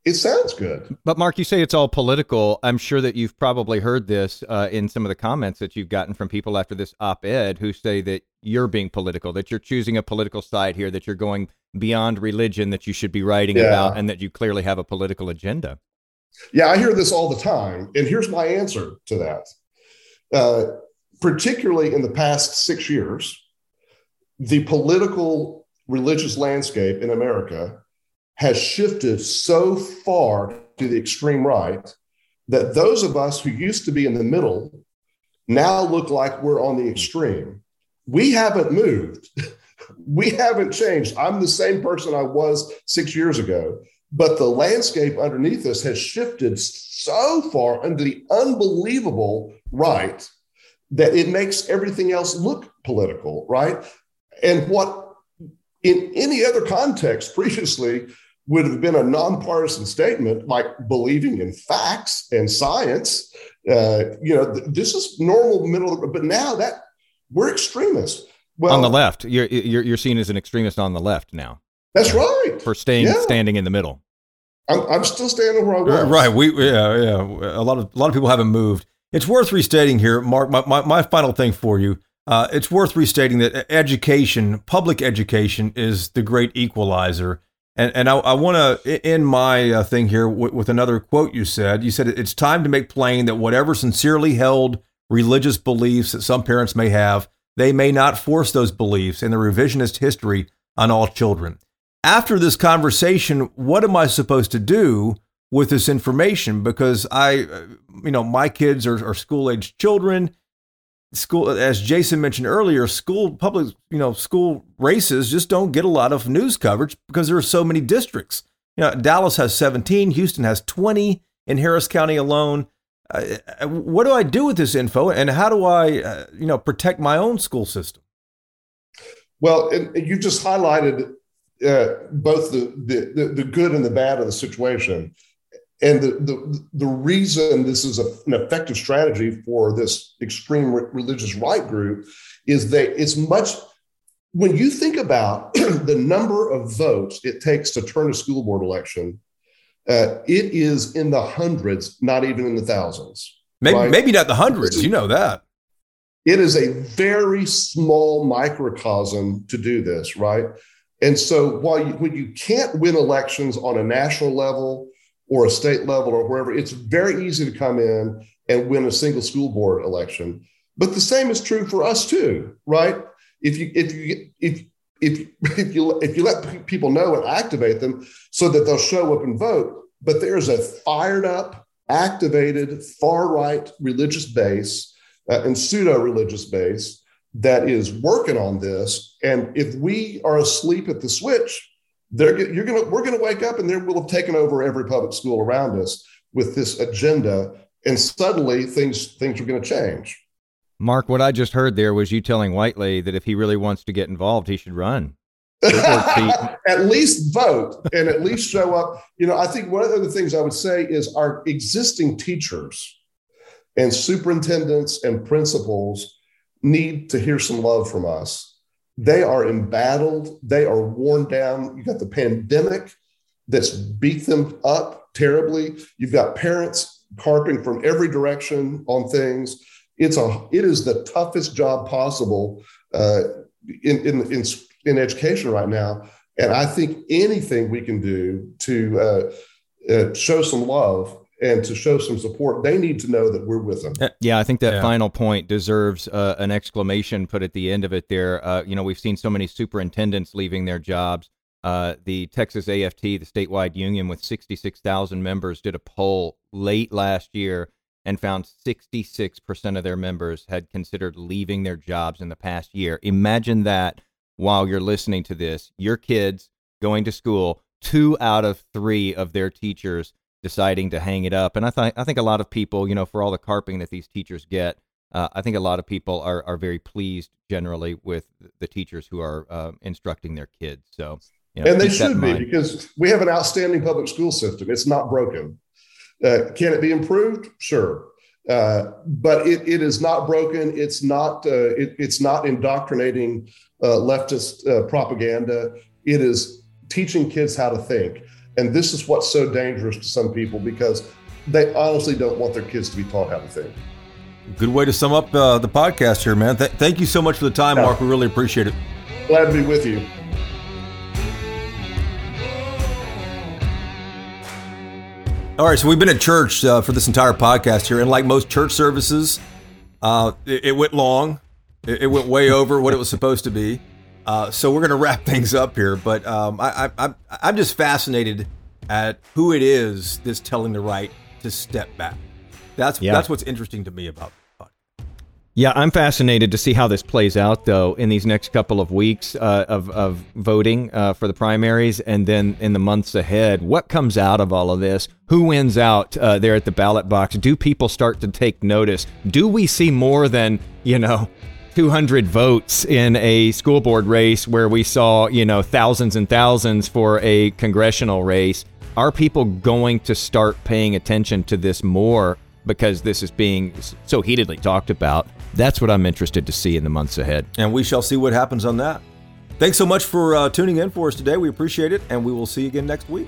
it sounds good. But Mark, you say it's all political. I'm sure that you've probably heard this uh, in some of the comments that you've gotten from people after this op-ed who say that you're being political, that you're choosing a political side here, that you're going beyond religion, that you should be writing yeah. about, and that you clearly have a political agenda. Yeah, I hear this all the time. And here's my answer to that. Uh, particularly in the past six years, the political religious landscape in America has shifted so far to the extreme right that those of us who used to be in the middle now look like we're on the extreme. We haven't moved. we haven't changed. I'm the same person I was six years ago. But the landscape underneath us has shifted so far under the unbelievable right that it makes everything else look political, right? And what in any other context previously would have been a nonpartisan statement like believing in facts and science. Uh, you know, th- this is normal middle, but now that we're extremists. Well, on the left, you're, you're you're seen as an extremist on the left now. That's right. For staying yeah. standing in the middle. I'm, I'm still standing where I was. Right. We yeah yeah. A lot of a lot of people haven't moved. It's worth restating here, Mark. My my, my final thing for you. Uh, it's worth restating that education, public education, is the great equalizer. And and I, I want to end my uh, thing here with, another quote you said. You said it's time to make plain that whatever sincerely held religious beliefs that some parents may have, they may not force those beliefs in the revisionist history on all children. After this conversation, what am I supposed to do with this information? Because I, uh, you know, my kids are, are school age children. School, as Jason mentioned earlier, school public, you know, school races just don't get a lot of news coverage because there are so many districts. You know, Dallas has 17, Houston has 20 in Harris County alone. Uh, uh, what do I do with this info, and how do I, uh, you know, protect my own school system? Well, you just highlighted uh, both the, the the good and the bad of the situation, and the the, the reason this is a, an effective strategy for this extreme re- religious right group is that it's much. When you think about the number of votes it takes to turn a school board election, uh, it is in the hundreds, not even in the thousands. Maybe, right? maybe not the hundreds. You know that. It is a very small microcosm to do this, right? And so while you, when you can't win elections on a national level or a state level or wherever, it's very easy to come in and win a single school board election. But the same is true for us too, right? If you if you if if if you if you let people know and activate them so that they'll show up and vote but there's a fired up activated far right religious base uh, and pseudo religious base that is working on this and if we are asleep at the switch they're you're gonna we're gonna wake up and they will have taken over every public school around us with this agenda and suddenly things things are going to change Mark, what I just heard there was you telling Whitely that if he really wants to get involved, he should run. at least vote and at least show up. You know, I think one of the things I would say is our existing teachers and superintendents and principals need to hear some love from us. They are embattled, they are worn down. You got the pandemic that's beat them up terribly. You've got parents carping from every direction on things it's a it is the toughest job possible uh, in, in in in education right now. And I think anything we can do to uh, uh, show some love and to show some support, they need to know that we're with them. Uh, yeah, I think that yeah. final point deserves uh, an exclamation put at the end of it there. Uh, you know, we've seen so many superintendents leaving their jobs. Uh, the Texas AFT, the statewide union with 66,000 members, did a poll late last year and found 66% of their members had considered leaving their jobs in the past year. Imagine that while you're listening to this, your kids going to school, two out of three of their teachers deciding to hang it up. And I, th- I think a lot of people, you know, for all the carping that these teachers get, uh, I think a lot of people are, are very pleased generally with the teachers who are uh, instructing their kids. So, you know, and they should be because we have an outstanding public school system. It's not broken. Uh, can it be improved? Sure. Uh, but it, it is not broken. It's not. Uh, it, it's not indoctrinating uh, leftist uh, propaganda. It is teaching kids how to think, and this is what's so dangerous to some people because they honestly don't want their kids to be taught how to think. Good way to sum up uh, the podcast here, man. Th- thank you so much for the time, yeah. Mark. We really appreciate it. Glad to be with you. All right, so we've been at church uh, for this entire podcast here, and like most church services, uh, it, it, went long. It, it, went way over what it was supposed to be. Uh, so we're going to wrap things up here, but um, I, I, I'm just fascinated at who it is that's telling the right to step back. That's yeah. that's what's interesting to me about yeah, I'm fascinated to see how this plays out, though, in these next couple of weeks uh, of, of voting uh, for the primaries and then in the months ahead. What comes out of all of this? Who wins out uh, there at the ballot box? Do people start to take notice? Do we see more than, you know, 200 votes in a school board race where we saw, you know, thousands and thousands for a congressional race? Are people going to start paying attention to this more because this is being so heatedly talked about? That's what I'm interested to see in the months ahead. And we shall see what happens on that. Thanks so much for uh, tuning in for us today. We appreciate it, and we will see you again next week.